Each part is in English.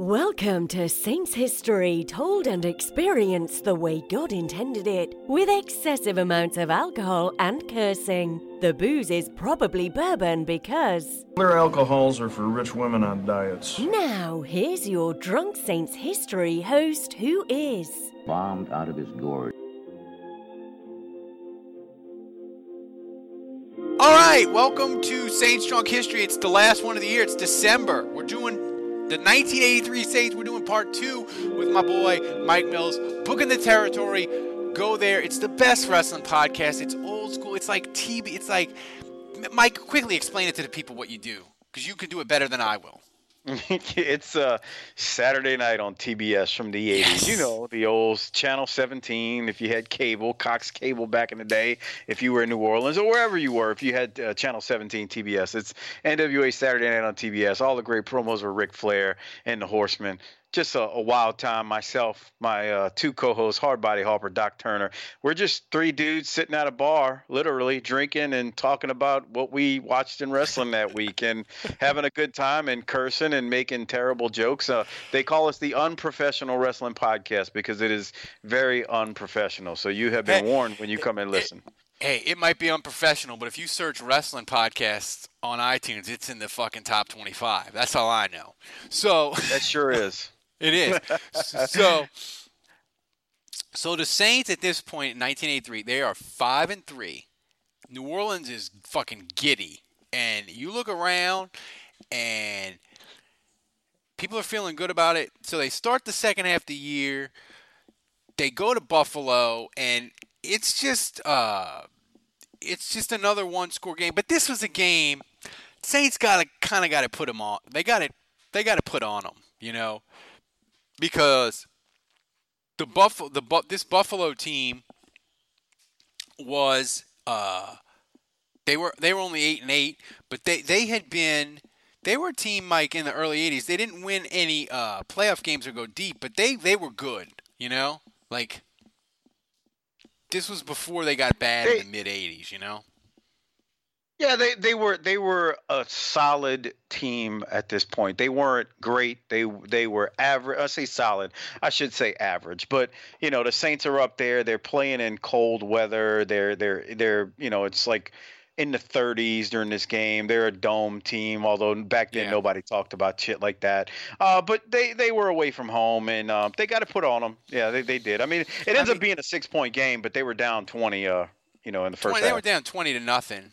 Welcome to Saints History, told and experienced the way God intended it, with excessive amounts of alcohol and cursing. The booze is probably bourbon because. Other alcohols are for rich women on diets. Now, here's your Drunk Saints History host who is. bombed out of his gourd. All right, welcome to Saints Drunk History. It's the last one of the year. It's December. We're doing the 1983 Saints. We're doing part two with my boy Mike Mills. Booking the territory. Go there. It's the best wrestling podcast. It's old school. It's like TV. It's like Mike. Quickly explain it to the people what you do, because you can do it better than I will. it's uh, Saturday night on TBS from the 80s. Yes. You know, the old Channel 17, if you had cable, Cox Cable back in the day, if you were in New Orleans or wherever you were, if you had uh, Channel 17 TBS. It's NWA Saturday night on TBS. All the great promos with Ric Flair and the Horsemen. Just a, a wild time. Myself, my uh, two co-hosts, Hardbody Harper, Doc Turner. We're just three dudes sitting at a bar, literally drinking and talking about what we watched in wrestling that week and having a good time and cursing and making terrible jokes. Uh, they call us the unprofessional wrestling podcast because it is very unprofessional. So you have been Hey, warned when you come and listen. Hey, it might be unprofessional, but if you search wrestling podcasts on iTunes, it's in the fucking top 25. That's all I know. So. That sure is. It is. so, so the Saints at this point in 1983, they are five and three. New Orleans is fucking giddy, and you look around, and people are feeling good about it. So they start the second half of the year. They go to Buffalo, and it's just, uh, it's just another one-score game. But this was a game. Saints got to kind of got to put them on. They got it. They got to put on them. You know because the Buffalo the Bu- this Buffalo team was uh they were they were only 8 and 8 but they they had been they were a team Mike in the early 80s they didn't win any uh playoff games or go deep but they they were good you know? Like this was before they got bad They- in the mid 80s you know Yeah, they, they were they were a solid team at this point. They weren't great. They they were average. I say solid. I should say average. But you know the Saints are up there. They're playing in cold weather. They're they're they're you know it's like in the 30s during this game. They're a dome team. Although back then Yeah. nobody talked about shit like that. Uh, but they they were away from home and uh, they got to put on them. Yeah, they they did. I mean it ends mean- up being a six point game, but they were down 20. Uh, you know in the first 20, they were down 20 to nothing,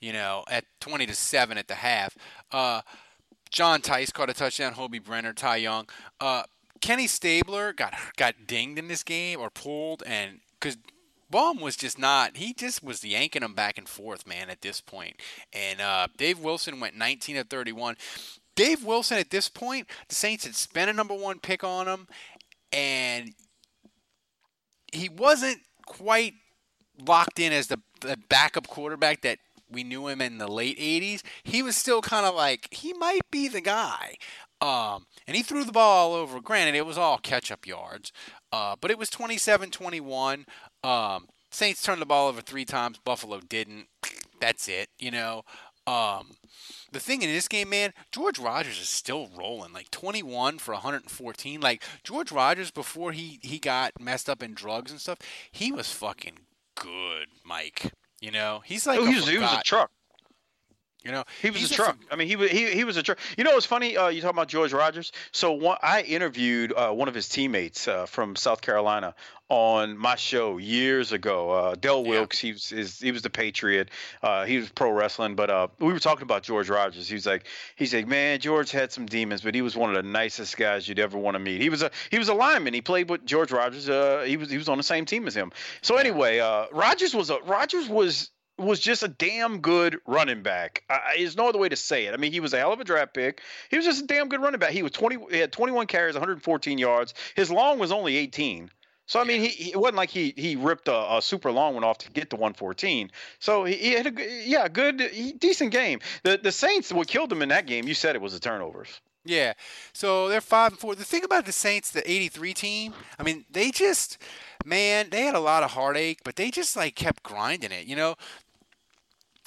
you know, at 20 to 7 at the half. Uh, John Tice caught a touchdown, Hoby Brenner, Ty Young. Uh, Kenny Stabler got got dinged in this game or pulled and cuz Bum was just not. He just was yanking them back and forth, man. At this point. point, and uh, Dave Wilson went 19 to 31. Dave Wilson at this point, the Saints had spent a number one pick on him, and he wasn't quite locked in as the, the backup quarterback that we knew him in the late 80s. He was still kind of like, he might be the guy. Um, and he threw the ball all over. Granted, it was all catch up yards, uh, but it was 27 21. Um, Saints turned the ball over three times. Buffalo didn't. That's it, you know. Um, the thing in this game, man, George Rogers is still rolling. Like 21 for 114. Like George Rogers before he he got messed up in drugs and stuff, he was fucking good, Mike. You know, he's oh, like Oh, he was, he was a truck. You know, He was a truck. I mean, he was he, he was a truck. You know, it's funny? Uh, you talk about George Rogers? So one, I interviewed uh, one of his teammates uh, from South Carolina on my show years ago. Uh, Del Yeah. Wilkes. He was his, he was the Patriot. Uh, he was pro wrestling, but uh, we were talking about George Rogers. He was like, he's like, man, George had some demons, but he was one of the nicest guys you'd ever want to meet. He was a he was a lineman. He played with George Rogers. Uh, he was he was on the same team as him. So anyway, uh, Rogers was a Rogers was was just a damn good running back. I, there's no other way to say it. I mean, he was a hell of a draft pick. He was just a damn good running back. He was 20. He had 21 carries, 114 yards. His long was only 18. So I mean, he, he, it wasn't like he he ripped a, a, super long one off to get to 114. So he, he had a yeah good he, decent game. The the Saints what killed him in that game. You said it was the turnovers. Yeah. So they're five and four. The thing about the Saints, the '83 team, I mean, they just man, they had a lot of heartache, but they just like kept grinding it. You know.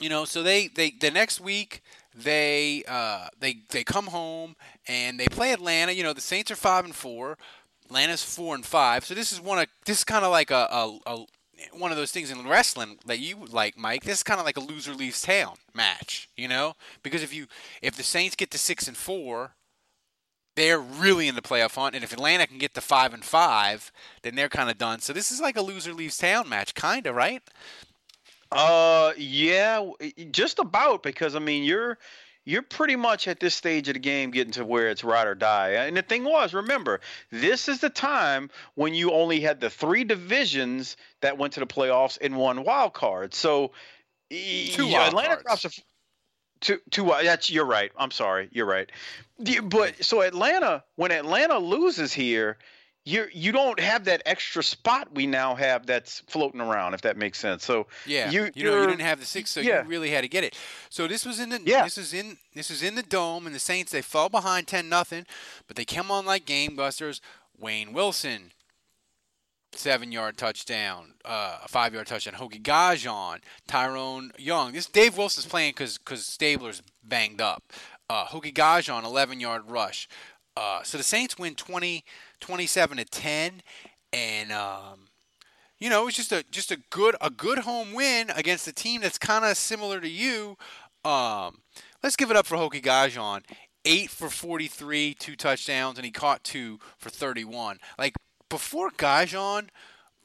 You know. So they they the next week they uh, they they come home and they play Atlanta. You know, the Saints are five and four. Atlanta's four and five. So this is one of this is kind of like a, a, a, one of those things in wrestling that you like, Mike. This is kind of like a loser leaves town match, you know? Because if you if the Saints get to six and four, they're really in the playoff hunt, and if Atlanta can get to five and five, then they're kind of done. So this is like a loser leaves town match, kind of, right? Uh, yeah, just about because I mean you're you're pretty much at this stage of the game getting to where it's ride or die. And the thing was, remember, this is the time when you only had the three divisions that went to the playoffs in one wild card. So two yeah, Atlanta cards. drops a two two that's you're right. I'm sorry. You're right. But so Atlanta when Atlanta loses here, you you don't have that extra spot we now have that's floating around if that makes sense. So yeah you you know you didn't have the six so yeah. you really had to get it. So this was in the yeah. this is in this is in the dome and the saints they fall behind 10 nothing but they come on like game busters wayne wilson seven yard touchdown uh, a five yard touchdown. Hokie Gajan Tyrone Young. This Dave Wilson's playing because because Stabler's banged up. Uh, Hokie Gajan 11 yard rush. Uh, so the Saints win 20 27 to 10 and um, you know, it was just a just a good a good home win against a team that's kind of similar to you. Um, let's give it up for Hokie Gajan. 8 for 43, two touchdowns and he caught two for 31. Like before Gajan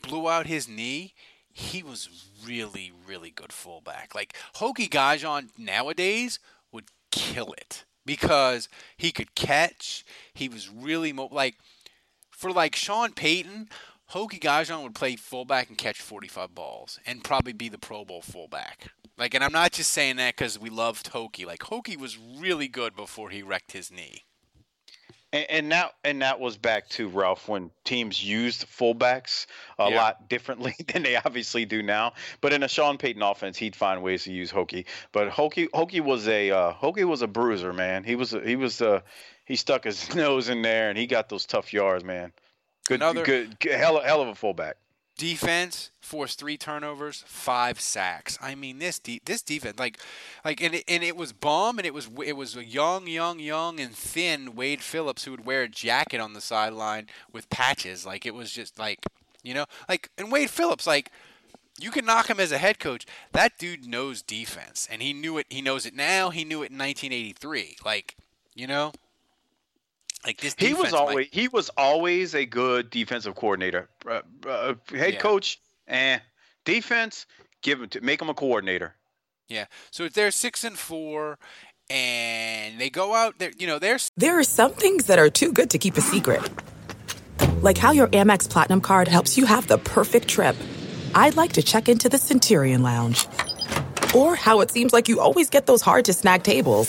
blew out his knee, he was really really good fullback. Like Hokie Gajan nowadays would kill it because he could catch. He was really mo- like for like Sean Payton, Hokie Gajan would play fullback and catch 45 balls and probably be the Pro Bowl fullback. Like, and I'm not just saying that because we loved Hokie. Like, Hokie was really good before he wrecked his knee. And, and that and that was back to Ralph when teams used fullbacks a yeah. lot differently than they obviously do now. But in a Sean Payton offense, he'd find ways to use Hokie. But Hokie Hokie was a uh, Hokie was a bruiser, man. He was a, he was a, he stuck his nose in there and he got those tough yards, man. Good, Another good, good hell, hell of a fullback. Defense forced three turnovers, five sacks. I mean, this de- this defense, like, like, and it, and it was Bum, and it was it was a young, young, young and thin Wade Phillips who would wear a jacket on the sideline with patches. Like it was just like, you know, like, and Wade Phillips, like, you can knock him as a head coach. That dude knows defense, and he knew it. He knows it now. He knew it in 1983. Like, you know, like this, he was always might... he was always a good defensive coordinator. Uh, uh, head yeah. coach, and eh. defense, give him to make him a coordinator. Yeah. So if they're six and four, and they go out there. You know, there's there are some things that are too good to keep a secret, like how your Amex Platinum card helps you have the perfect trip. I'd like to check into the Centurion Lounge, or how it seems like you always get those hard to snag tables.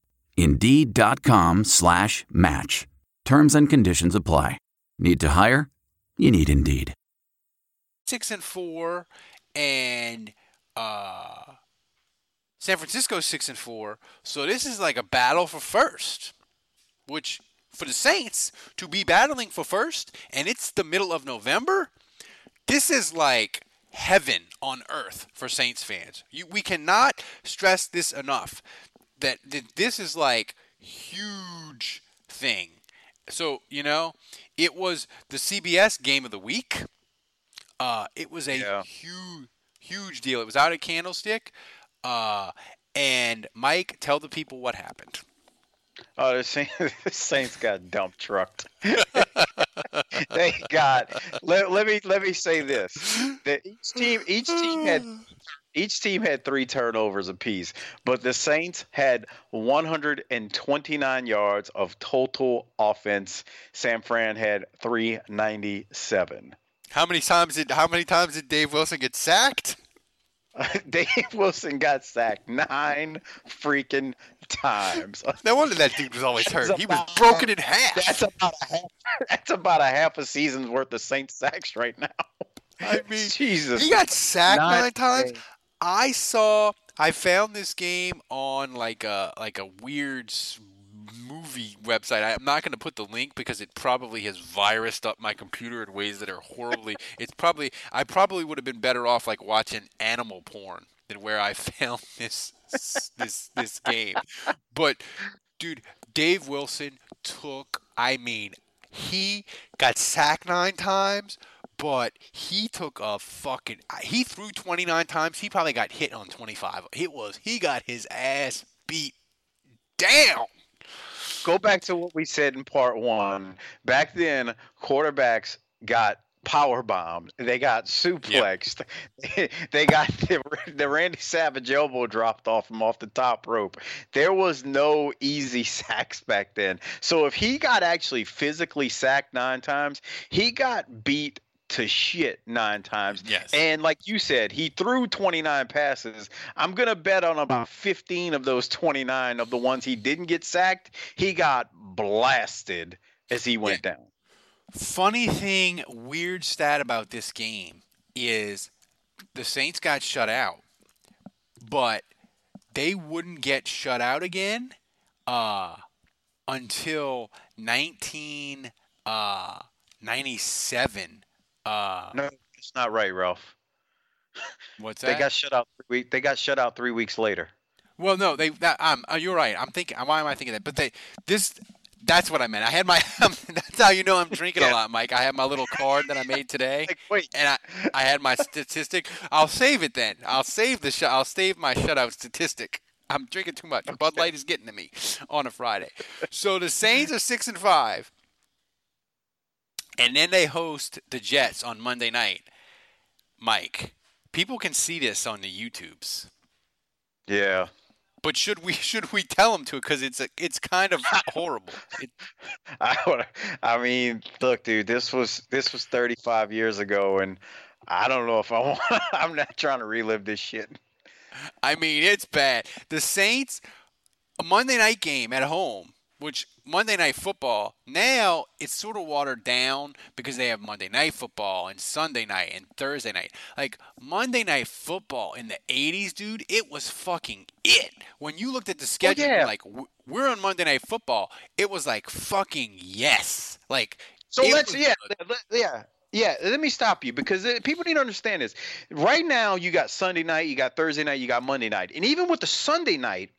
Indeed.com slash match. Terms and conditions apply. Need to hire? You need Indeed. Six and four, and uh, San Francisco six and four, so this is like a battle for first. Which for the Saints to be battling for first, and it's the middle of November. This is like heaven on earth for Saints fans. You, we cannot stress this enough that, that this is like huge thing. So you know, it was the CBS game of the week. Uh, it was a Yeah. huge, huge deal. It was out at Candlestick. Uh, and Mike, tell the people what happened. Oh, the Saints, the Saints got dump trucked. they got. Let, let me let me say this: that each team each team had each team had three turnovers apiece, but the Saints had 129 yards of total offense. San Fran had 397. How many times did How many times did Dave Wilson get sacked? Dave Wilson got sacked nine freaking times. No wonder that dude was always hurt. He was broken in half. That's about a half. That's about a half a season's worth of Saints sacks right now. I mean, Jesus. He got sacked Not nine times. a- I saw. I found this game on like a like a weird movie website. I'm not going to put the link because it probably has virused up my computer in ways that are horribly. it's probably I probably would have been better off like watching animal porn than where I found this this this game. But dude, Dave Wilson took. I mean, he got sacked nine times, but he took a fucking. He threw 29 times. He probably got hit on 25. It was. He got his ass beat down. Go back to what we said in part one. Back then, quarterbacks got power bombed. They got suplexed. they got the, the Randy Savage elbow dropped off him off the top rope. There was no easy sacks back then. So if he got actually physically sacked nine times, he got beat to shit nine times. Yes. And like you said, he threw 29 passes. I'm going to bet on about 15 of those 29 of the ones he didn't get sacked, he got blasted as he went down. Funny thing, weird stat about this game is the Saints got shut out, but they wouldn't get shut out again uh, until 1997. Uh, No, it's not right, Ralph. what's that? They got shut out. Three week, they got shut out three weeks later. Well, no, they. That, um, you're right. I'm thinking. Why am I thinking that? But they. This. That's what I meant. I had my. that's how you know I'm drinking a lot, Mike. I had my little card that I made today, Like, wait, and I. I had my statistic. I'll save it then. I'll save the. Sh- I'll save my shutout statistic. I'm drinking too much. Bud Light is getting to me on a Friday. So the Saints are six and five, and then they host the Jets on Monday night. Mike, people can see this on the YouTubes. yeah. But should we should we tell them to? Because it's a, it's kind of horrible. It, I would. I mean, look, dude. This was this was 35 years ago, and I don't know if I want. I'm not trying to relive this shit. I mean, it's bad. The Saints, a Monday night game at home, which Monday night football now it's sort of watered down because they have Monday night football and Sunday night and Thursday night. Like Monday night football in the 80s, dude, it was fucking it. When you looked at the schedule, yeah. like we're on Monday night football, it was like fucking yes. Like So let's yeah yeah yeah. Let me stop you because uh, people need to understand this. Right now, you got Sunday night, you got Thursday night, you got Monday night, and even with the Sunday night,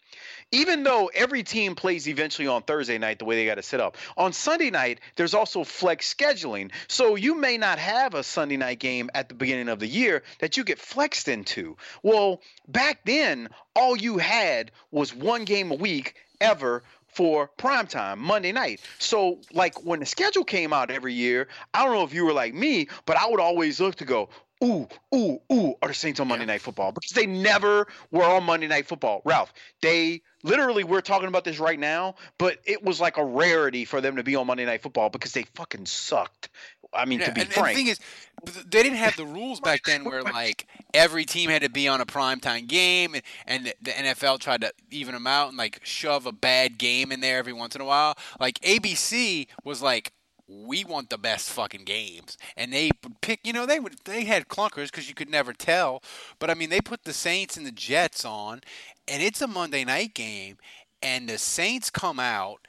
even though every team plays eventually on Thursday night the way they got to set up, on Sunday night there's also flex scheduling. So you may not have a Sunday night game at the beginning of the year that you get flexed into. Well, back then, all you had was one game a week ever for primetime Monday night. So, like when the schedule came out every year, I don't know if you were like me, but I would always look to go, ooh, ooh, ooh, are the Saints on Monday Night Football? Because they never were on Monday Night Football. Ralph, they literally, we're talking about this right now, but it was like a rarity for them to be on Monday Night Football because they fucking sucked. I mean, Yeah, to be and, and the thing is, they didn't have the rules back then where like every team had to be on a primetime game, and, and the, the NFL tried to even them out and like shove a bad game in there every once in a while. Like ABC was like, we want the best fucking games, and they pick. You know, they would they had clunkers because you could never tell. But I mean, they put the Saints and the Jets on, and it's a Monday night game, and the Saints come out,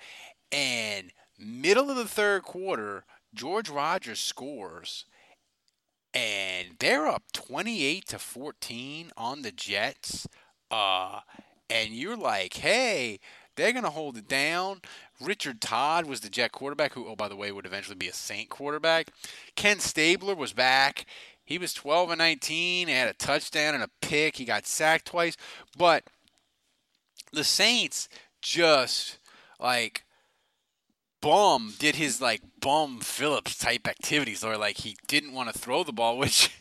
and middle of the third quarter, George Rogers scores, and they're up 28 to 14 on the Jets. Uh, and you're like, hey, they're going to hold it down. Richard Todd was the Jet quarterback, who, oh, by the way, would eventually be a Saint quarterback. Ken Stabler was back. He was 12 and 19, had a touchdown and a pick. He got sacked twice. But the Saints just, like, bum did his like bum Phillips type activities, or like he didn't want to throw the ball, which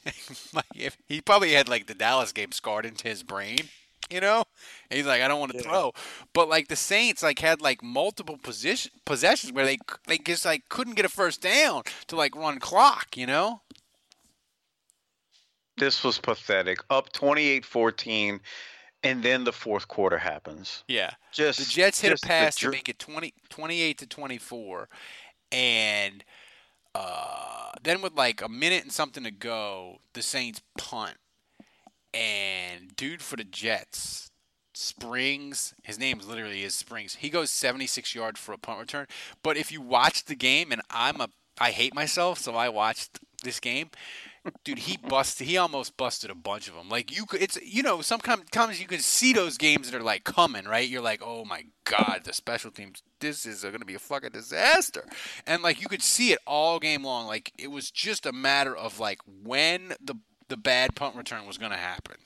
if he probably had like the Dallas game scarred into his brain. You know, and he's like, I don't want to yeah. throw, but like the Saints like had like multiple position possessions where they they just like couldn't get a first down to like run clock. You know. This was pathetic. Up 28-14 and then the fourth quarter happens. Yeah. Just the Jets hit a pass to make it 20, 28 to 24 and uh, then with like a minute and something to go, the Saints punt. And dude for the Jets, Springs, his name literally is Springs. He goes 76 yards for a punt return. But if you watch the game and I'm a I hate myself, so I watched this game dude, he busted. He almost busted a bunch of them. Like you could, it's you know, sometimes you can see those games that are like coming, right? You're like, oh my god, the special teams. This is going to be a fucking disaster, and like you could see it all game long. Like it was just a matter of like when the the bad punt return was going to happen.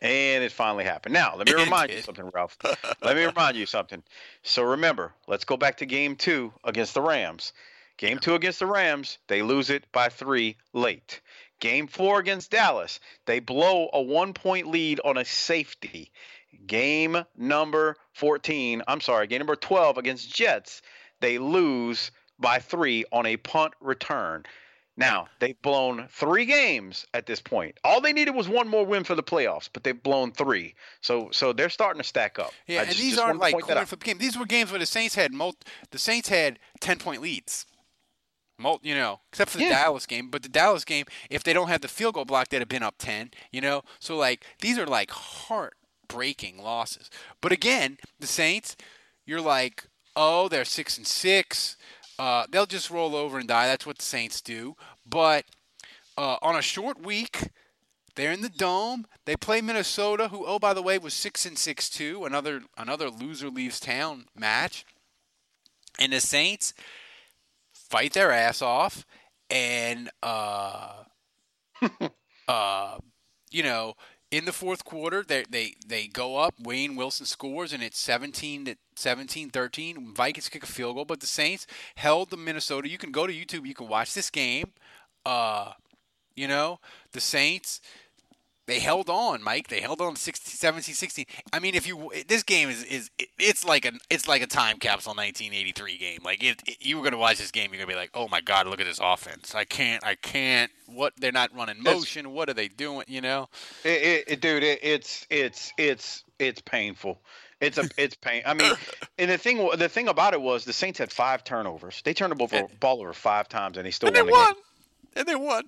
And it finally happened. Now, let me remind you something, Ralph. let me remind you something. So remember, let's go back to game two against the Rams. Game two against the Rams, they lose it by three late. Game four against Dallas, they blow a one point lead on a safety. Game number 14, I'm sorry, game number 12 against Jets, they lose by three on a punt return. Now, they've blown three games at this point. All they needed was one more win for the playoffs, but they've blown three. So so they're starting to stack up. Yeah, and these aren't like coin flip games. These were games where the Saints had mul- the Saints had 10 point leads you know, except for the yeah. Dallas game. But the Dallas game, if they don't have the field goal block, they'd have been up 10, you know? So, like, these are like heartbreaking losses. But again, the Saints, you're like, oh, they're 6 and 6. Uh, they'll just roll over and die. That's what the Saints do. But uh, on a short week, they're in the dome. They play Minnesota, who, oh, by the way, was six and six two. Another, another loser leaves town match. And the Saints fight their ass off, and uh, uh, you know, in the fourth quarter, they they they go up. Wayne Wilson scores, and it's 17 to 17 13. Vikings kick a field goal, but the Saints held the Minnesota. You can go to YouTube. You can watch this game. Uh, you know, the Saints they held on, Mike. They held on 16, 17, 16. I mean, if you this game is is it's like a it's like a time capsule 1983 game. Like it, it you were going to watch this game, you're going to be like, "Oh my god, look at this offense. I can't I can't what they're not running motion. It's, what are they doing, you know?" It, it, dude, it's it's it's it's painful. It's a it's pain. I mean, and the thing the thing about it was the Saints had five turnovers. They turned the ball, over, ball over five times and they still and won they the won. And they won.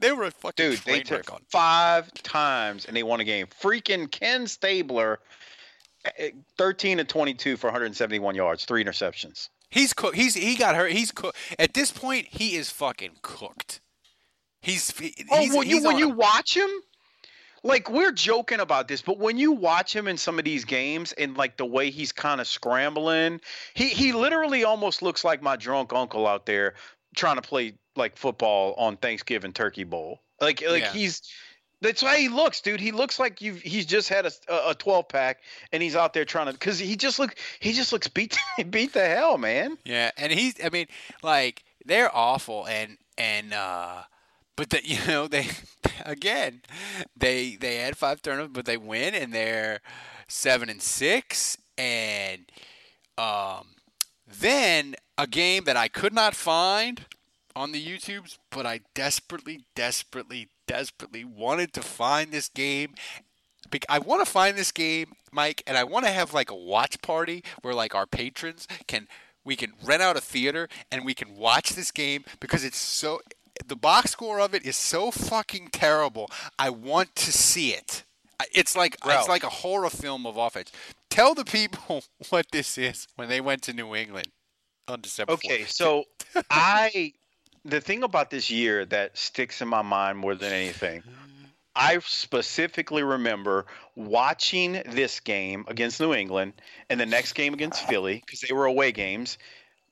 They were a fucking dude. They took on. five times and they won a game. Freaking Ken Stabler, eh, eh, thirteen to twenty-two for 171 yards, three interceptions. He's cooked. He's he got hurt. He's cooked. At this point, he is fucking cooked. He's, he's oh when you when you watch him, like we're joking about this, but when you watch him in some of these games and like the way he's kind of scrambling, he he literally almost looks like my drunk uncle out there trying to play like football on Thanksgiving Turkey Bowl. Like like yeah. he's that's why he looks, dude. He looks like you he's just had a, a 12 pack and he's out there trying to cuz he just look he just looks beat beat the hell, man. Yeah, and he's I mean, like they're awful and and uh but that you know they again they they had five turnovers but they win and they're 7 and 6 and um then a game that I could not find on the YouTubes, but I desperately, desperately, desperately wanted to find this game. I want to find this game, Mike, and I want to have like a watch party where like our patrons can we can rent out a theater and we can watch this game because it's so the box score of it is so fucking terrible. I want to see it. It's like Ralph. it's like a horror film of offense. Tell the people what this is when they went to New England on December. Okay, 4th. so I the thing about this year that sticks in my mind more than anything, I specifically remember watching this game against New England and the next game against Philly because they were away games.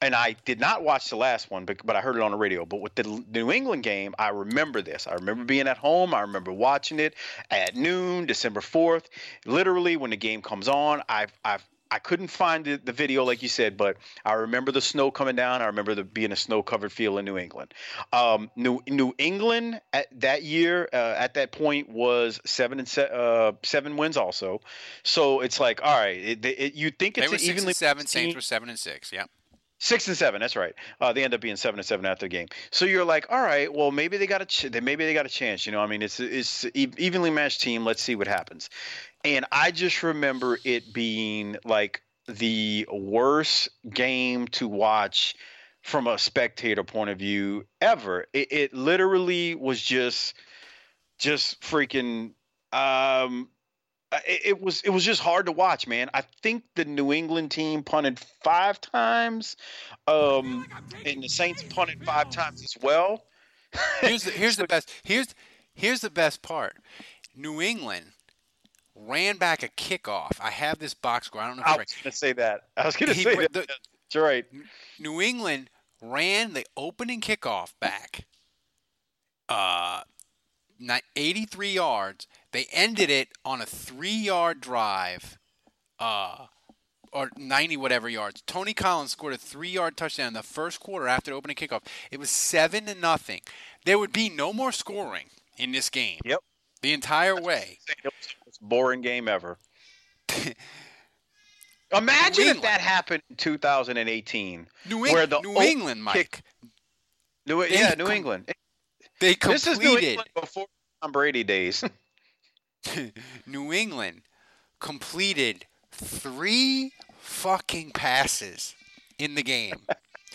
And I did not watch the last one, but, but I heard it on the radio. But with the New England game, I remember this. I remember being at home. I remember watching it at noon, December 4th. Literally, when the game comes on, I've, I've I couldn't find the, the video like you said, but I remember the snow coming down. I remember the being a snow-covered field in New England. Um, New New England at that year uh, at that point was seven and se- uh, seven wins also. So it's like all right, it, it, you think they it's were six evenly and seven. team. Saints were seven and six. Yeah. Six and seven. That's right. Uh, they end up being seven and seven after the game. So you're like, all right, well maybe they got a ch- maybe they got a chance. You know, I mean, it's it's evenly matched team. Let's see what happens. And I just remember it being like the worst game to watch from a spectator point of view ever. It, it literally was just just freaking um it, it was it was just hard to watch, man. I think the New England team punted five times, um, and the Saints punted five times as well. Here's the, here's the best. Here's here's the best part. New England ran back a kickoff. I have this box score. I don't know if I you're was going to say that. I was going to He say br- that. the- That's right. New England ran the opening kickoff back uh, ni- 83 yards. They ended it on a three yard drive, uh, or 90 whatever yards. Tony Collins scored a three yard touchdown in the first quarter after the opening kickoff. It was 7 to nothing. There would be no more scoring in this game. Yep. The entire way. It was the most boring game ever. Imagine New if that happened in 2018. New, Where the New England, Mike. kick- New, yeah, New com- England. They completed. This is New. England before Tom Brady days. New England completed three fucking passes in the game.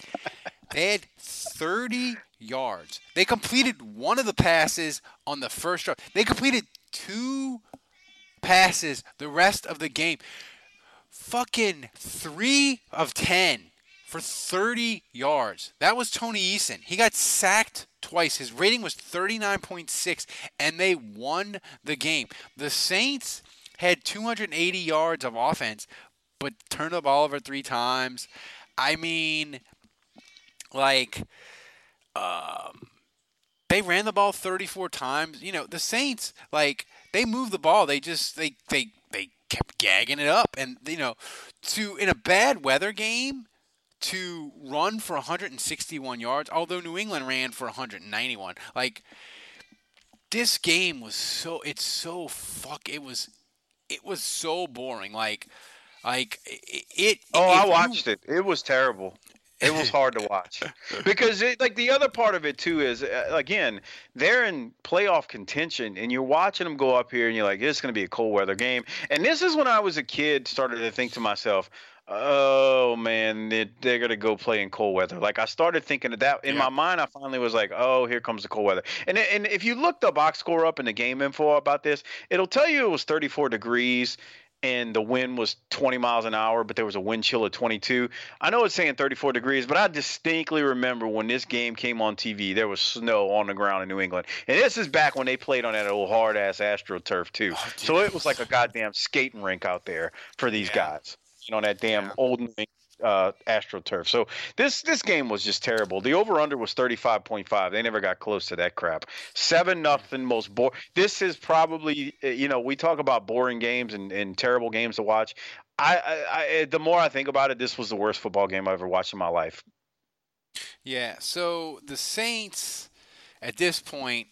they had 30 yards. They completed one of the passes on the first drive. They completed two passes the rest of the game. Fucking three of 10 for 30 yards. That was Tony Eason. He got sacked twice. His rating was 39.6, and they won the game. The Saints had 280 yards of offense, but turned the ball over three times. I mean, like, um, they ran the ball 34 times. You know, the Saints, like, they moved the ball. They just, they, they, they kept gagging it up. And, you know, to, in a bad weather game, to run for 161 yards, although New England ran for 191. Like this game was so it's so fuck it was it was so boring. Like like it. it Oh, I you- watched it. It was terrible. It was hard to watch because it, like the other part of it too is uh, again they're in playoff contention and you're watching them go up here and you're like this is going to be a cold weather game and this is when I was a kid started to think to myself oh man they, they're going to go play in cold weather like I started thinking of that in Yeah. my mind I finally was like oh here comes the cold weather and and if you look the box score up in the game info about this it'll tell you it was 34 degrees and the wind was 20 miles an hour, but there was a wind chill of 22. I know it's saying 34 degrees, but I distinctly remember when this game came on TV, there was snow on the ground in New England. And this is back when they played on that old hard ass AstroTurf, too. Oh, so it was like a goddamn skating rink out there for these Yeah. guys, know, that damn Yeah. old uh, AstroTurf. So this this game was just terrible. The over under was 35.5. They never got close to that crap. Seven nothing, most bore. This is probably uh, you know we talk about boring games and, and terrible games to watch. I, I, I the more I think about it, this was the worst football game I ever watched in my life. Yeah. So the Saints, at this point,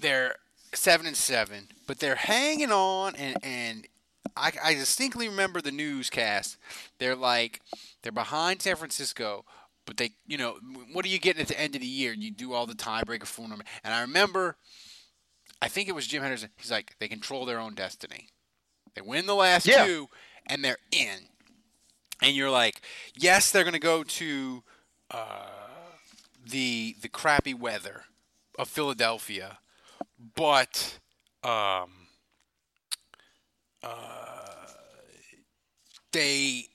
they're seven and seven, but they're hanging on, and and I, I distinctly remember the newscast. They're like they're behind San Francisco, but they, you know, what are you getting at the end of the year? You do all the tiebreaker for them, and I remember. I think it was Jim Henderson. He's like, they control their own destiny. They win the last Yeah. two, and they're in. And you're like, yes, they're going to go to uh, the the crappy weather of Philadelphia, but um, they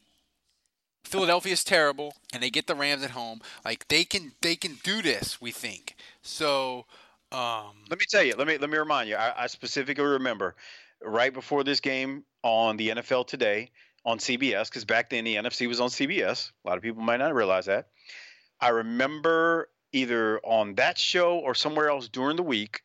Philadelphia's terrible, and they get the Rams at home. Like they can they can do this. We think so. Um, Let me tell you. Let me let me remind you. I, I specifically remember right before this game on the NFL Today on CBS because back then the NFC was on CBS. A lot of people might not realize that. I remember either on that show or somewhere else during the week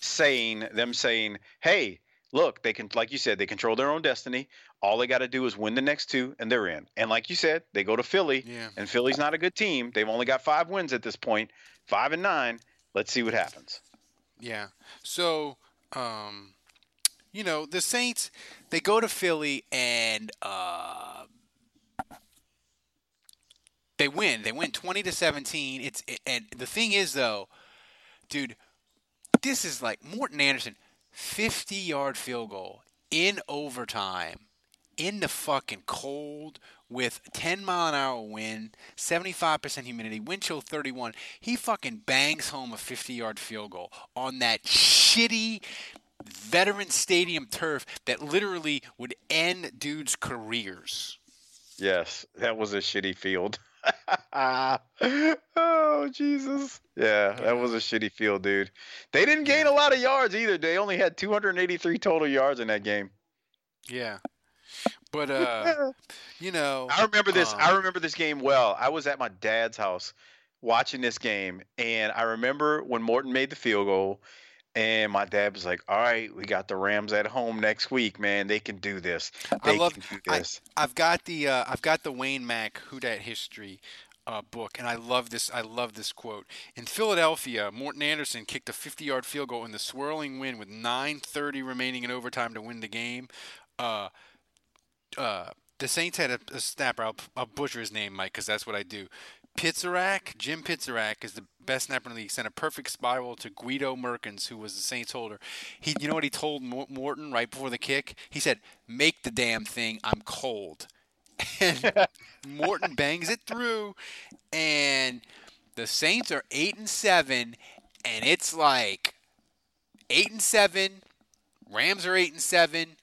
saying them saying, "Hey, look, they can like you said, they control their own destiny. All they got to do is win the next two and they're in." And like you said, they go to Philly, Yeah. and Philly's not a good team. They've only got 5 wins at this point, 5 and 9. Let's see what happens. Yeah. So, um, you know, the Saints they go to Philly and uh, they win. They win twenty to seventeen. It's and the thing is though, dude, this is like Morten Andersen, fifty yard field goal in overtime, in the fucking cold with 10 mile an hour wind, 75% humidity, wind chill 31. He fucking bangs home a 50 yard field goal on that shitty veteran stadium turf that literally would end dudes' careers. Yes, that was a shitty field. oh Jesus! Yeah, that was a shitty field, dude. They didn't gain a lot of yards either. They only had 283 total yards in that game. Yeah. But, uh, you know. I remember this. I um, remember this game well. I was at my dad's house watching this game, and I remember when Morten made the field goal, and my dad was like, "All right, we got the Rams at home next week, man. They can do this. I They love. can do I, this." I've got the uh, I've got the Wayne Mack Who Dat History uh, book, and I love this. I love this quote. In Philadelphia, Morten Andersen kicked a 50-yard field goal in the swirling wind with 9:30 remaining in overtime to win the game. Uh, uh, the Saints had a, a snapper. I'll, I'll butcher his name, Mike, because that's what I do. Pizzarak, Jim Pizzarak is the best snapper in the league. Sent a perfect spiral to Guido Merkens, who was the Saints holder. He, you know what he told Morten right before the kick? He said, "Make the damn thing. I'm cold." And Morten bangs it through, and the Saints are eight and seven, and it's like eight and seven. Rams are eight and seven.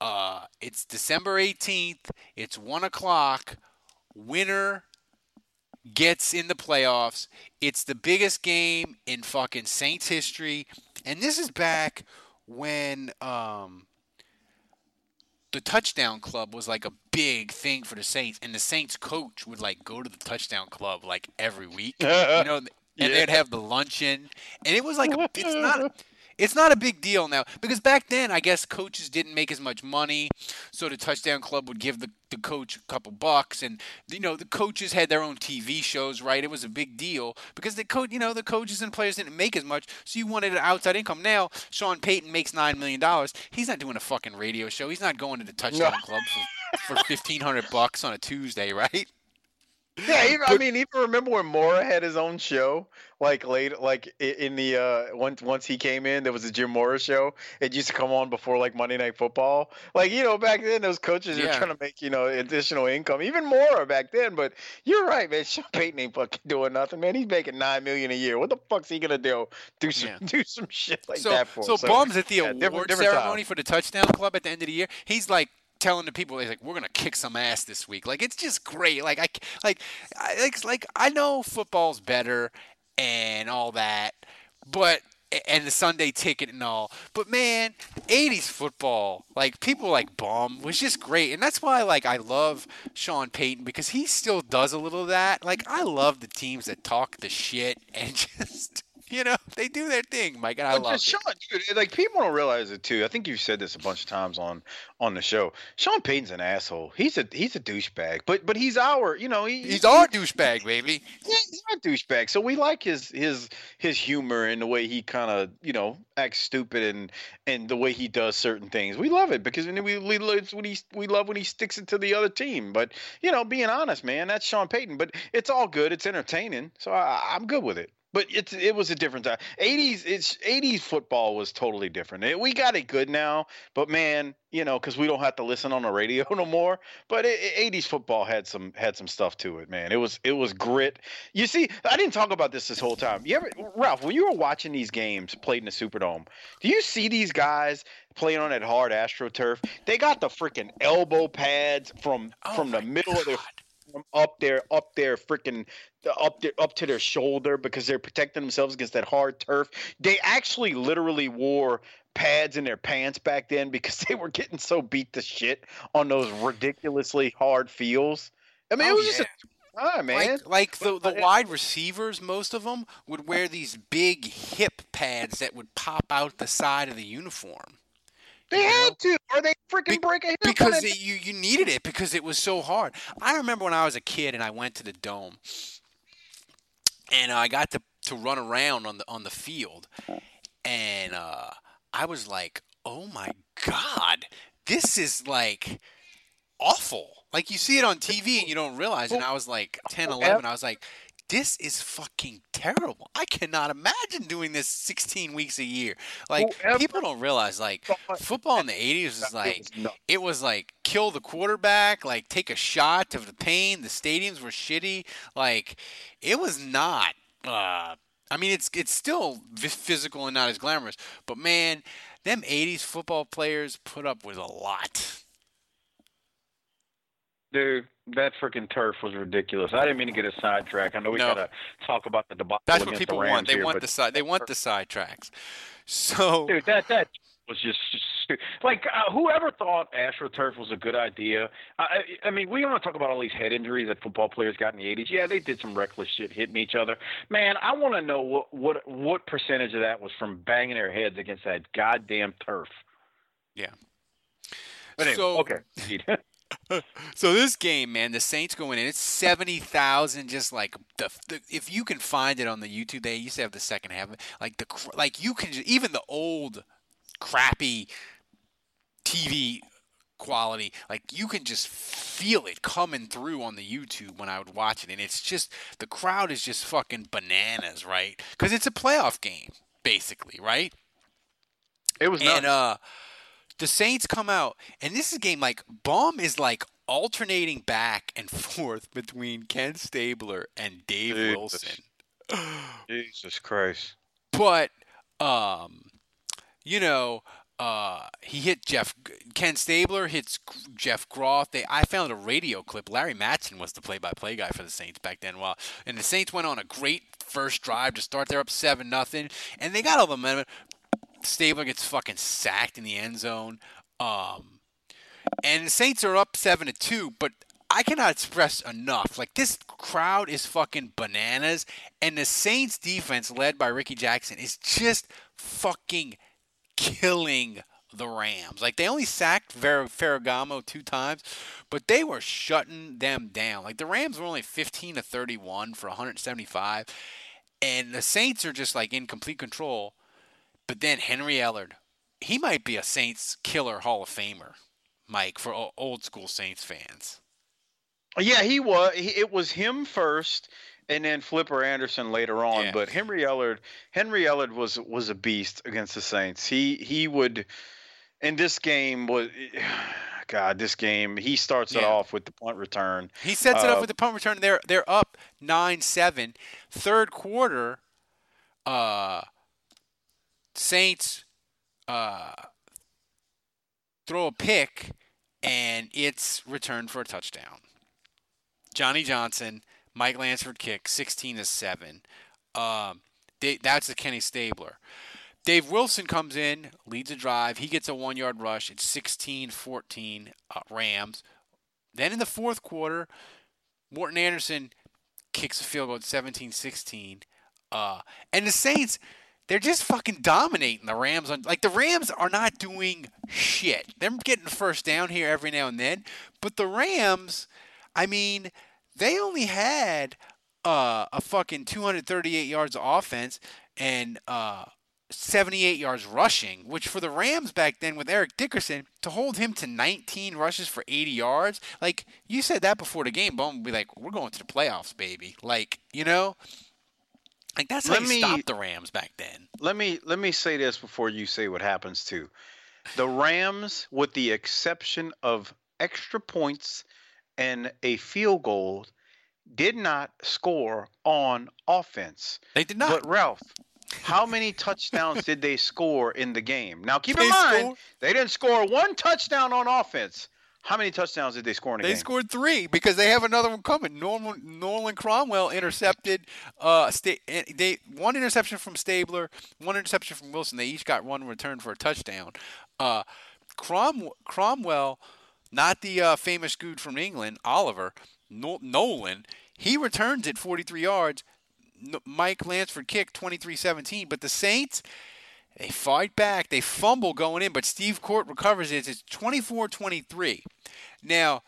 Uh, it's December 18th. It's one o'clock. Winner gets in the playoffs. It's the biggest game in fucking Saints history, and this is back when um, the touchdown club was like a big thing for the Saints, and the Saints coach would like go to the touchdown club like every week, you know, and Yeah. they'd have the luncheon, and it was like a, it's not. It's not a big deal now because back then I guess coaches didn't make as much money, so the touchdown club would give the, the coach a couple bucks, and you know the coaches had their own TV shows, right? It was a big deal because the coach, you know, the coaches and players didn't make as much, so you wanted an outside income. Now Sean Payton makes nine million dollars. He's not doing a fucking radio show. He's not going to the touchdown club for, for fifteen hundred bucks on a Tuesday, right? Yeah, even, I mean, even remember when Mora had his own show, like late, like in the uh, once once he came in, there was a Jim Mora show. It used to come on before like Monday Night Football. Like you know, back then those coaches were trying to make you know additional income, even more back then. But you're right, man. Sean Payton ain't fucking doing nothing, man. He's making nine million a year. What the fuck's he gonna do? Do some Yeah. do some shit like so, that for? so him. Bums at the yeah, award different- different time. ceremony for the touchdown club at the end of the year, he's like telling the people, like, "We're gonna kick some ass this week." Like it's just great. Like I, like, I, like, like I know football's better and all that, but and the Sunday ticket and all, but man, '80s football, like people like Bum was just great, and that's why like I love Sean Payton because he still does a little of that. Like I love the teams that talk the shit and just. You know, they do their thing, Mike, and I But love just it. Sean, dude, like people don't realize it too. I think you've said this a bunch of times on on the show. Sean Payton's an asshole. He's a he's a douchebag. But but he's our, you know, he, He's our douchebag, baby. Yeah, he's our douchebag. So we like his his his humor and the way he kind of you know acts stupid and and the way he does certain things. We love it because we we it's when he we love when he sticks it to the other team. But you know, being honest, man, that's Sean Payton. But it's all good. It's entertaining. So I, I'm good with it. But it's it was a different time. 80s it's 80s football was totally different. It, we got it good now, but man, you know, because we don't have to listen on the radio no more. But it, it, 80s football had some had some stuff to it, man. It was it was grit. You see, I didn't talk about this this whole time. You ever, Ralph, when you were watching these games played in the Superdome, do you see these guys playing on that hard AstroTurf? They got the freaking elbow pads from Oh from the middle of their From up there, up there, freaking up there, up to their shoulder because they're protecting themselves against that hard turf. They actually literally wore pads in their pants back then because they were getting so beat to shit on those ridiculously hard fields. I mean, it Oh, was just yeah. a time, man. Like, like the, the wide receivers, most of them would wear these big hip pads that would pop out the side of the uniform. They had to, or they freaking Be- break a hip. because it. you you needed it because it was so hard. I remember when I was a kid and I went to the dome, and I got to to run around on the on the field, and uh, I was like, "Oh my god, this is like awful!" Like you see it on TV and you don't realize. And I was like 10, 11. I was like. This is fucking terrible. I cannot imagine doing this 16 weeks a year. Like Whoever people don't realize like football in the 80s was like it was like kill the quarterback, like take a shot of the pain. The stadiums were shitty. Like it was not. Uh, I mean, it's it's still physical and not as glamorous. But man, them '80s football players put up with a lot. Dude, that freaking turf was ridiculous. I didn't mean to get a sidetrack. I know we No. gotta talk about the debacle That's what people the Rams want. They here, want the side. They want the sidetracks. So dude, that that was just stu- like uh, whoever thought AstroTurf was a good idea. I, I I mean, we want to talk about all these head injuries that football players got in the '80s. Yeah, they did some reckless shit, hitting each other. Man, I want to know what what what percentage of that was from banging their heads against that goddamn turf. yeah. But anyway, So- okay. So this game, man, the Saints going in. It's seventy thousand. Just like the, the, if you can find it on the YouTube, they used to have the second half. Like the like you can even the old crappy TV quality, like you can just feel it coming through on the YouTube when I would watch it, and it's just the crowd is just fucking bananas, right? Because it's a playoff game, basically, right? it was nuts. And uh, the Saints come out, and this is a game like Bum is like alternating back and forth between Ken Stabler and Dave Jesus. Wilson. Jesus Christ. But um, you know, uh, he hit Jeff. Ken Stabler hits Jeff Groth. They I found a radio clip. Larry Matson was the play-by-play guy for the Saints back then. While and the Saints went on a great first drive to start. They're up seven nothing, and they got all the momentum. Stabler gets fucking sacked in the end zone. Um, and the Saints are up seven to two, but I cannot express enough. Like this crowd is fucking bananas, and the Saints defense, led by Rickey Jackson, is just fucking killing the Rams. Like they only sacked Ver- Ferragamo two times, but they were shutting them down. Like the Rams were only 15 to 31 for 175, and the Saints are just like in complete control. But then Henry Ellard, he might be a Saints killer Hall of Famer, Mike, for old school Saints fans. Yeah, he was. It was him first, and then Flipper Anderson later on. Yeah. But Henry Ellard, Henry Ellard was was a beast against the Saints. He he would, in this game was, God, this game he starts it off with the punt return. He sets it up Uh, with the punt return. They're they're up nine seven. Third quarter, uh, Saints uh, throw a pick, and it's returned for a touchdown. Johnny Johnson, Mike Lansford kick, sixteen to seven. Um, they, that's the Kenny Stabler. Dave Wilson comes in, leads a drive. He gets a one yard rush. It's 16 14 uh, Rams. Then in the fourth quarter, Morten Andersen kicks a field goal at 17 16. Uh, and the Saints, they're just fucking dominating the Rams. On, like, the Rams are not doing shit. They're getting first down here every now and then. But the Rams, I mean, they only had uh, a fucking 238 yards of offense and uh, 78 yards rushing, which for the Rams back then with Eric Dickerson, to hold him to 19 rushes for 80 yards, like you said that before the game, Bum would be like, we're going to the playoffs, baby. Like, you know? Like that's how Let you me- stopped the Rams back then. Let me let me say this before you say what happens to The Rams, with the exception of extra points and a field goal, did not score on offense. They did not. But Ralph, how many touchdowns did they score in the game? Now keep in They mind scored- they didn't score one touchdown on offense. How many touchdowns did they score in the They game? scored three because they have another one coming. Norman Nolan Cromwell intercepted. Uh, sta- they one interception from Stabler, one interception from Wilson. They each got one return for a touchdown. Uh, Crom- Cromwell, not the uh, famous dude from England, Oliver no- Nolan. He returns it 43 yards. Mike Lansford kicked 23-17, but the Saints. They fight back. They fumble going in, but Steve Court recovers it. It's 24-23. Now,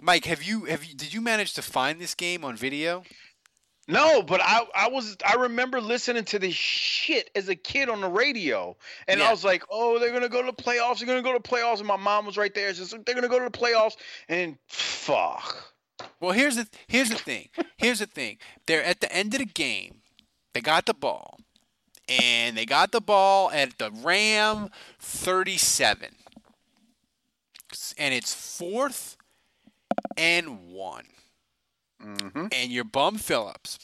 Mike, have you have you did you manage to find this game on video? No, but I, I was I remember listening to this shit as a kid on the radio, and Yeah. I was like, oh, they're gonna go to the playoffs. They're gonna go to the playoffs, and my mom was right there. She's like, they're gonna go to the playoffs, and fuck. Well, here's the here's the thing. Here's the thing. They're at the end of the game. They got the ball, and they got the ball at the Ram 37, and it's fourth and one. Mm-hmm. and you're Bum Phillips,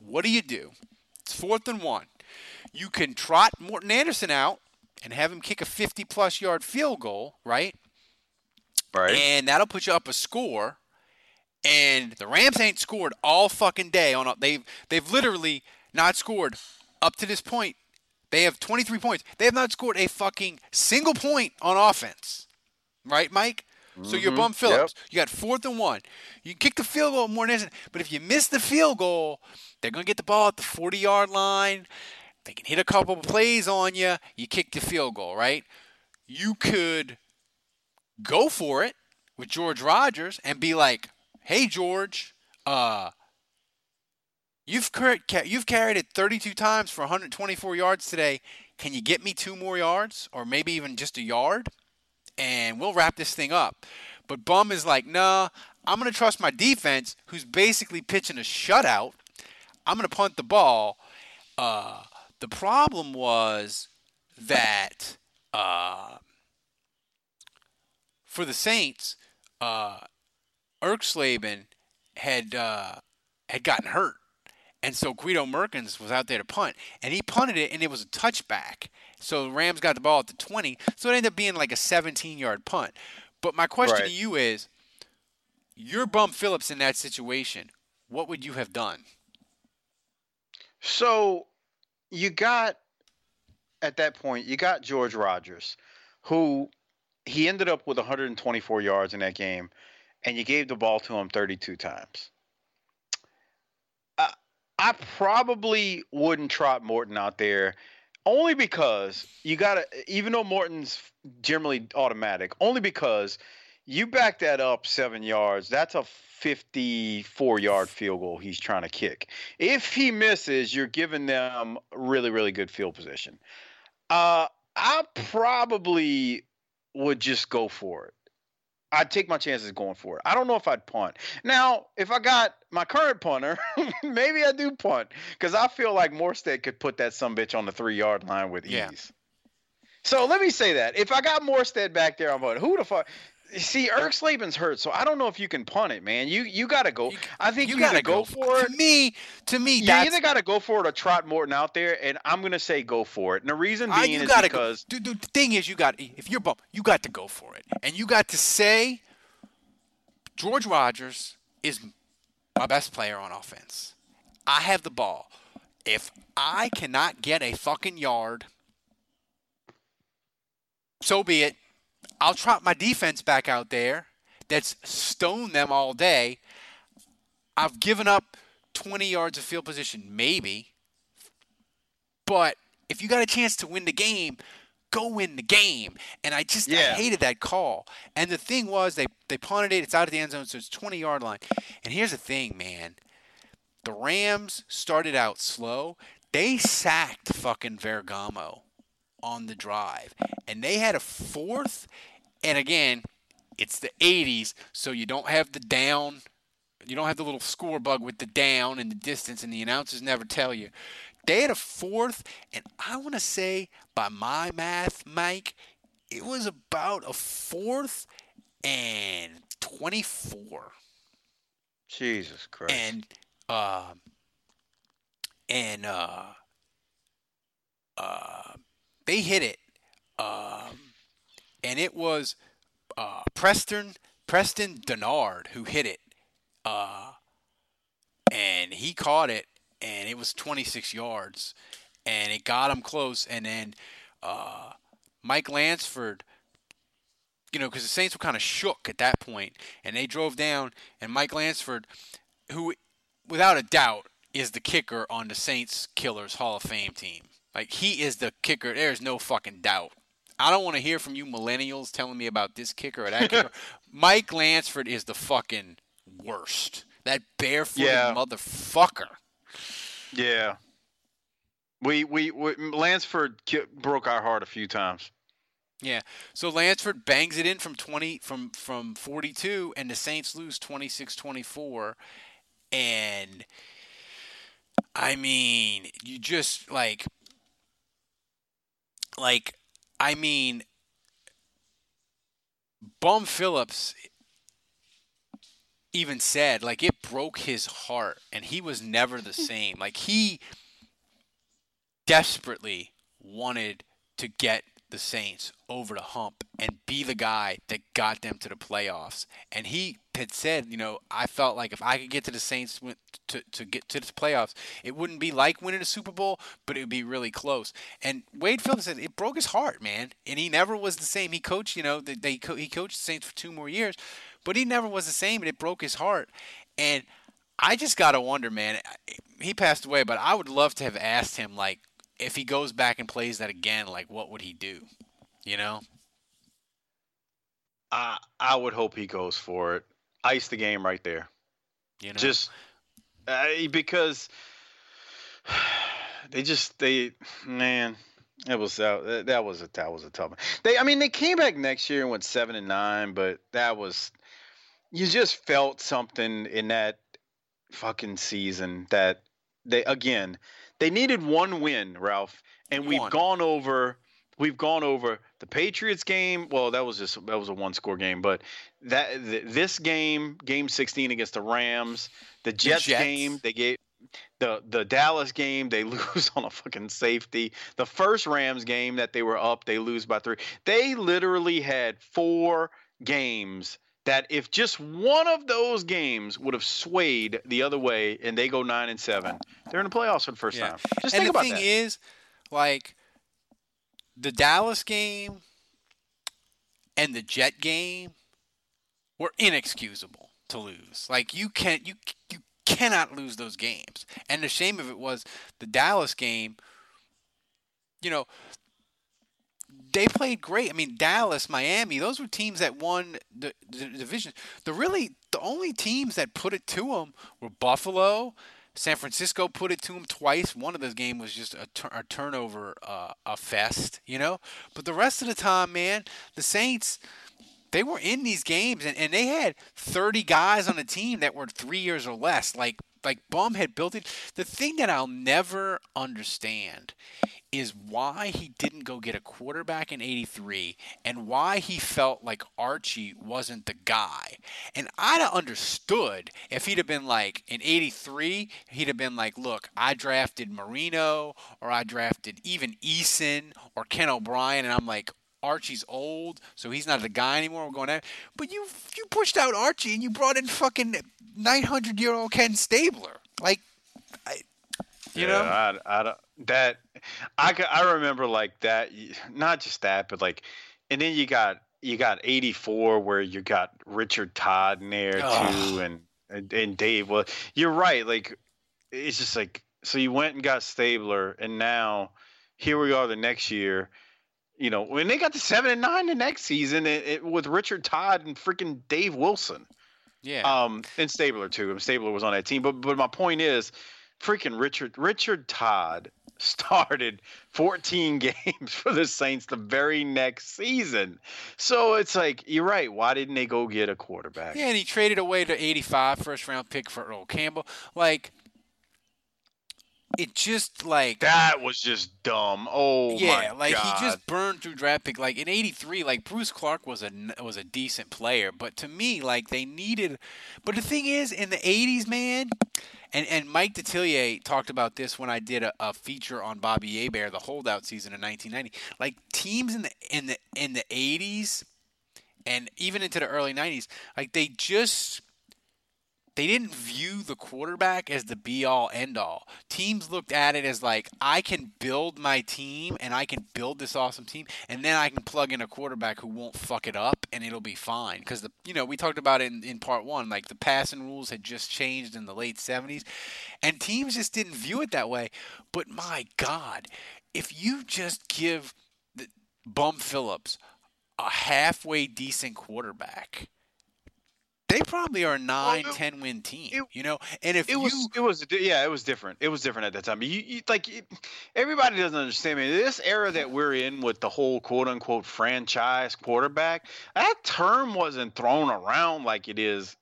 what do you do? It's fourth and one. You can trot Morten Andersen out and have him kick a 50 plus yard field goal, right? Right. And that'll put you up a score. And the Rams ain't scored all fucking day on a, they've they've literally not scored up to this point. They have 23 points. They have not scored a fucking single point on offense. Right, Mike? So you're Mhm. Bum Yep. Phillips. You got fourth and one. You kick the field goal Morten Andersen, but if you miss the field goal, they're gonna get the ball at the 40 yard line. They can hit a couple of plays on you. You kick the field goal, right? You could go for it with George Rogers and be like, "Hey, George, uh, you've ca- you've carried it 32 times for 124 yards today. Can you get me two more yards, or maybe even just a yard, and we'll wrap this thing up?" But Bum is like, "Nah, I'm gonna trust my defense, who's basically pitching a shutout. I'm gonna punt the ball." Uh, the problem was that uh, for the Saints, uh, Erxleben had uh, had gotten hurt, and so Guido Merkens was out there to punt, and he punted it, and it was a touchback. So the Rams got the ball at the 20, so it ended up being like a 17-yard punt. But my question Right. to you is, you're Bum Phillips in that situation. What would you have done? So you got at that point, you got George Rogers, who he ended up with 124 yards in that game, and you gave the ball to him 32 times. I, probably wouldn't trot Morten out there, only because you got to, even though Morten's generally automatic, only because you back that up seven yards. That's a 54 yard field goal he's trying to kick. If he misses, you're giving them really, really good field position. Uh, I probably would just go for it. I'd take my chances going for it. I don't know if I'd punt. Now, if I got my current punter, maybe I do punt because I feel like Morstead could put that some bitch on the three yard line with Yeah. ease. So let me say that if I got Morstead back there, I'm going, who the fuck? See, Erxleben's hurt, so I don't know if you can punt it, man. You you got to go. You- I think you, gotta either go, for it. To me, to me, You either got to go for it or trot Morten out there, and I'm gonna say go for it. And the reason being you is gotta because go. Dude, dude, the thing is, you got if you're bum, you got to go for it, and you got to say, George Rogers is my best player on offense. I have the ball. If I cannot get a fucking yard, so be it. I'll trot my defense back out there. That's stoned them all day. I've given up 20 yards of field position, maybe. But if you got a chance to win the game, go win the game. And I just I hated that call. And the thing was, they they punted it. It's out of the end zone, so it's 20 yard line. And here's the thing, man. The Rams started out slow. They sacked fucking Ferragamo on the drive, and they had a fourth. And again, it's the 80s, so you don't have the down You don't have the little score bug with the down and the distance, and the announcers never tell you. They had a fourth, and I want to say, by my math, Mike, it was about a fourth and 24. Jesus Christ. And, uh, and, uh, uh, they hit it. Um, and it was uh, Preston Preston Dennard who hit it. Uh, and he caught it, and it was 26 yards, and it got him close. And then uh, Mike Lansford, you know, because the Saints were kind of shook at that point, and they drove down, and Mike Lansford, who, without a doubt, is the kicker on the Saints Killers Hall of Fame team. Like he is the kicker. There's no fucking doubt. I don't want to hear from you millennials telling me about this kicker or that kicker. Mike Lansford is the fucking worst. That barefooted Yeah. motherfucker. yeah. We, we we Lansford broke our heart a few times. Yeah. So Lansford bangs it in from 20 from from 42 and the Saints lose 26-24 and I mean, you just like like I mean Bum Phillips even said like it broke his heart and he was never the same. Like he desperately wanted to get the Saints over the hump and be the guy that got them to the playoffs. And he had said, you know, I felt like if I could get to the Saints to, to get to the playoffs, it wouldn't be like winning a Super Bowl, but it would be really close. And Wade Phillips said it broke his heart, man. And he never was the same. He coached, you know, they co- he coached the Saints for two more years, but he never was the same, and it broke his heart. And I just gotta wonder, man. He passed away, but I would love to have asked him, like, if he goes back and plays that again, like, what would he do? You know? I I would hope he goes for it. Ice the game right there. You know? Just uh, because they just they man it was that that was a that was a tough one. They I mean they came back next year and went seven and nine, but that was you just felt something in that fucking season that they again they needed one win, Ralph, and we've One. gone over we've gone over the Patriots game. Well, that was just that was a one score game, but that th- this game, game 16 against the Rams, the Jets, Jets. game, they gave the the Dallas game, they lose on a fucking safety. The first Rams game that they were up, they lose by 3. They literally had four games that if just one of those games would have swayed the other way and they go 9 and 7, they're in the playoffs for the first Yeah. time. Just and think the about thing that. is, like, the Dallas game and the Jet game were inexcusable to lose. Like you can't you you cannot lose those games. And the shame of it was the Dallas game. You know, they played great. I mean, Dallas, Miami, those were teams that won the, the division. The really the only teams that put it to them were Buffalo. San Francisco put it to them twice. One of those games was just a, a turnover, uh, a fest, you know. But the rest of the time, man, the Saints, they were in these games, and, and they had 30 guys on the team that were three years or less. Like like Bum had built it. The thing that I'll never understand is why he didn't go get a quarterback in 83 and why he felt like Archie wasn't the guy. And I'd have understood if he'd have been like in 83, he'd have been like, look, I drafted Marino or I drafted even Eason or Ken O'Brien. And I'm like, Archie's old, so he's not the guy anymore. We're going out. But you you pushed out Archie and you brought in fucking 900 year old Ken Stabler. Like, I, you know? I, I don't, that I I remember like that. Not just that, but like, and then you got you got '84 where you got Richard Todd in there too, and, and and Dave. Well, you're right. Like, it's just like so you went and got Stabler, and now here we are the next year. You know, when they got to seven and nine the next season, it, it, with Richard Todd and freaking Dave Wilson Yeah. um, and Stabler too. And Stabler was on that team. But but my point is, freaking Richard Richard Todd started 14 games for the Saints the very next season. So it's like, you're right. Why didn't they go get a quarterback? Yeah, and he traded away the 85 first round pick for Earl Campbell. Like, it just like that was just dumb. Oh yeah, like God. he just burned through draft pick. Like in '83, like Bruce Clark was a was a decent player, but to me, like they needed. But the thing is, in the '80s, man, and and Mike Detillier talked about this when I did a, a feature on Bobby Hebert, the holdout season in 1990. Like teams in the in the in the '80s, and even into the early '90s, like they just they didn't view the quarterback as the be all end all. Teams looked at it as like I can build my team and I can build this awesome team and then I can plug in a quarterback who won't fuck it up and it'll be fine cuz the you know, we talked about it in, in part 1 like the passing rules had just changed in the late 70s and teams just didn't view it that way. But my god, if you just give the, Bum Phillips a halfway decent quarterback, they probably are a nine, well, it, ten win team. It, you know, and if it you, was, it was, yeah, it was different. It was different at that time. You, you like, it, everybody doesn't understand me. This era that we're in with the whole quote unquote franchise quarterback, that term wasn't thrown around like it is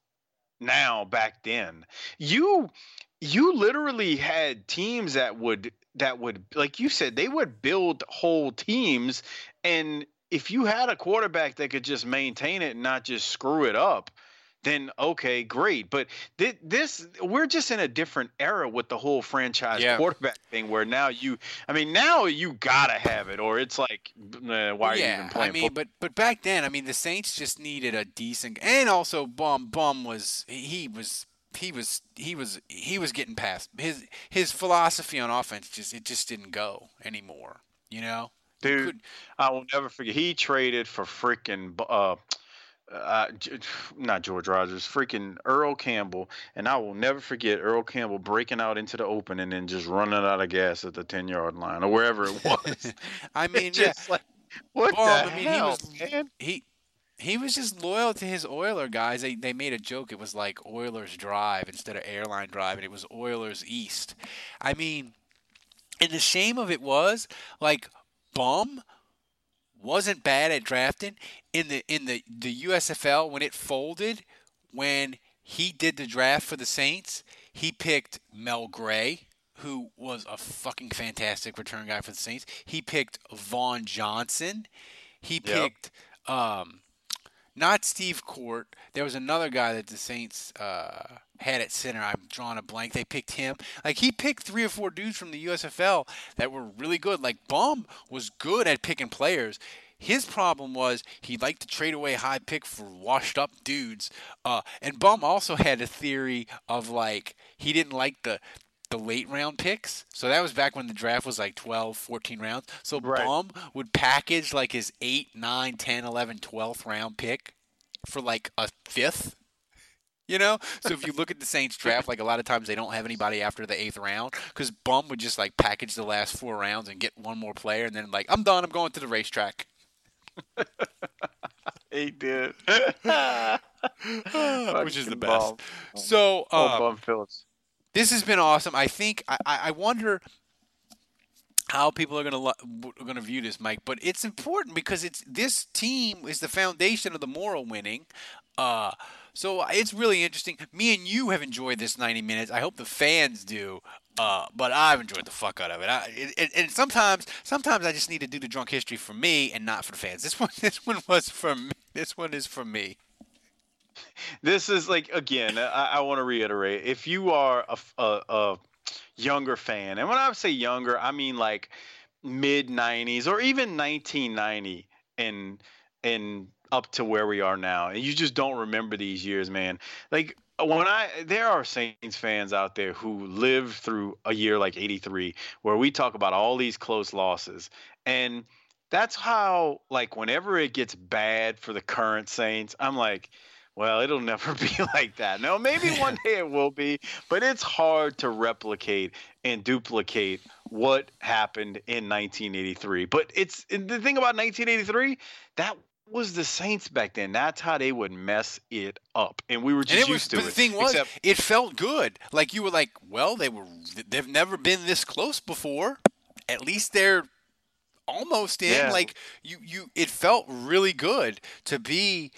now back then. You, you literally had teams that would that would like you said they would build whole teams and if you had a quarterback that could just maintain it and not just screw it up then okay, great. But th- this, we're just in a different era with the whole franchise yeah. quarterback thing, where now you, I mean, now you gotta have it, or it's like, why are yeah, you even playing? I mean, but but back then, I mean, the Saints just needed a decent, and also Bum Bum was he was he was he was he was getting past his his philosophy on offense just it just didn't go anymore. You know, dude, I will never forget. He traded for freaking uh, uh, not George Rogers, freaking Earl Campbell, and I will never forget Earl Campbell breaking out into the open and then just running out of gas at the ten yard line or wherever it was. I mean, yeah. Like, what well, the I mean, hell, he was, man? He he was just loyal to his Oiler guys. They they made a joke. It was like Oilers Drive instead of Airline Drive, and it was Oilers East. I mean, and the shame of it was like Bum wasn't bad at drafting in the in the the USFL when it folded when he did the draft for the Saints he picked Mel Gray who was a fucking fantastic return guy for the Saints. He picked Vaughn Johnson. He picked yep. um not Steve Court. There was another guy that the Saints uh had at center. I'm drawing a blank. They picked him. Like he picked three or four dudes from the USFL that were really good. Like Bum was good at picking players. His problem was he liked to trade away high pick for washed up dudes. Uh, and Bum also had a theory of like he didn't like the the late round picks. So that was back when the draft was like 12, 14 rounds. So right. Bum would package like his 8, 9, 10, 11, 12th round pick for like a fifth you know, so if you look at the Saints draft, like a lot of times they don't have anybody after the eighth round because Bum would just like package the last four rounds and get one more player, and then like I'm done, I'm going to the racetrack. he did, which is the best. So, um, Bum Phillips. This has been awesome. I think I, I wonder how people are going to going to view this, Mike. But it's important because it's this team is the foundation of the moral winning. Uh, so it's really interesting. Me and you have enjoyed this 90 minutes. I hope the fans do. Uh, but I've enjoyed the fuck out of it. I, it, it. And sometimes, sometimes I just need to do the drunk history for me and not for the fans. This one, this one was for me. This one is for me. This is like again. I, I want to reiterate. If you are a, a, a younger fan, and when I say younger, I mean like mid 90s or even 1990 and and up to where we are now. And you just don't remember these years, man. Like uh, when I there are Saints fans out there who lived through a year like 83 where we talk about all these close losses and that's how like whenever it gets bad for the current Saints, I'm like well, it'll never be like that. No, maybe one day it will be, but it's hard to replicate and duplicate what happened in 1983. But it's the thing about 1983, that was the Saints back then. That's how they would mess it up, and we were just it was, used to but it. the thing was, except- it felt good. Like you were like, well, they were, they've never been this close before. At least they're almost in. Yeah. Like you, you, it felt really good to be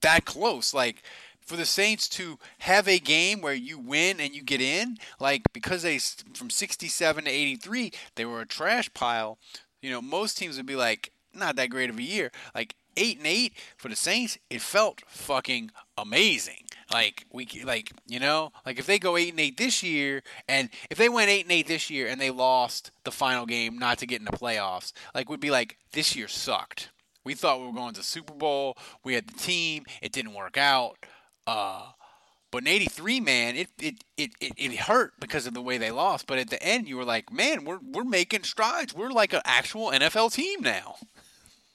that close. Like for the Saints to have a game where you win and you get in, like because they from 67 to 83, they were a trash pile. You know, most teams would be like, not that great of a year. Like eight and eight for the Saints, it felt fucking amazing. Like we, like you know, like if they go eight and eight this year, and if they went eight and eight this year and they lost the final game not to get in the playoffs, like we'd be like this year sucked. We thought we were going to Super Bowl. We had the team. It didn't work out. Uh, but in '83, man, it, it it, it it hurt because of the way they lost. But at the end, you were like, man, we're we're making strides. We're like an actual NFL team now.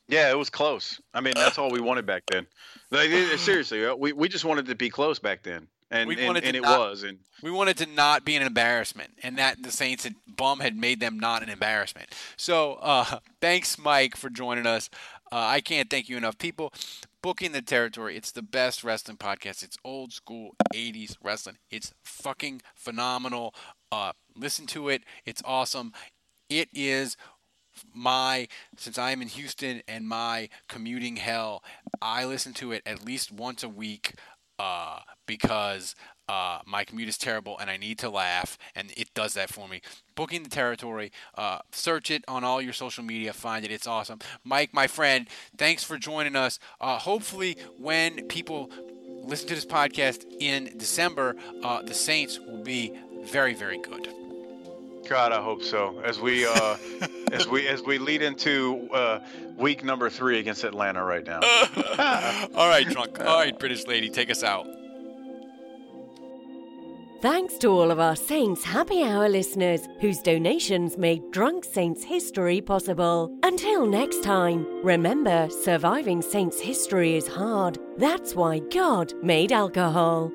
Yeah, it was close. I mean, that's all we wanted back then. Like, seriously, uh, we, we just wanted to be close back then, and We and, and it not- was. And We wanted to not be an embarrassment, and that the Saints had bum had made them not an embarrassment. So, uh, thanks, Mike, for joining us. Uh, I can't thank you enough. People, booking the territory. It's the best wrestling podcast. It's old school '80s wrestling. It's fucking phenomenal. Uh, listen to it. It's awesome. It is my since I'm in Houston and my commuting hell, I listen to it at least once a week uh, because uh, my commute is terrible and I need to laugh, and it does that for me. Booking the territory, uh, search it on all your social media, find it. It's awesome. Mike, my friend, thanks for joining us. Uh, hopefully, when people listen to this podcast in December, uh, the Saints will be very, very good. God, I hope so. As we uh, as we as we lead into uh, week number three against Atlanta right now. All right, drunk. All right, British lady, take us out. Thanks to all of our Saints Happy Hour listeners whose donations made Drunk Saints history possible. Until next time, remember surviving Saints history is hard. That's why God made alcohol.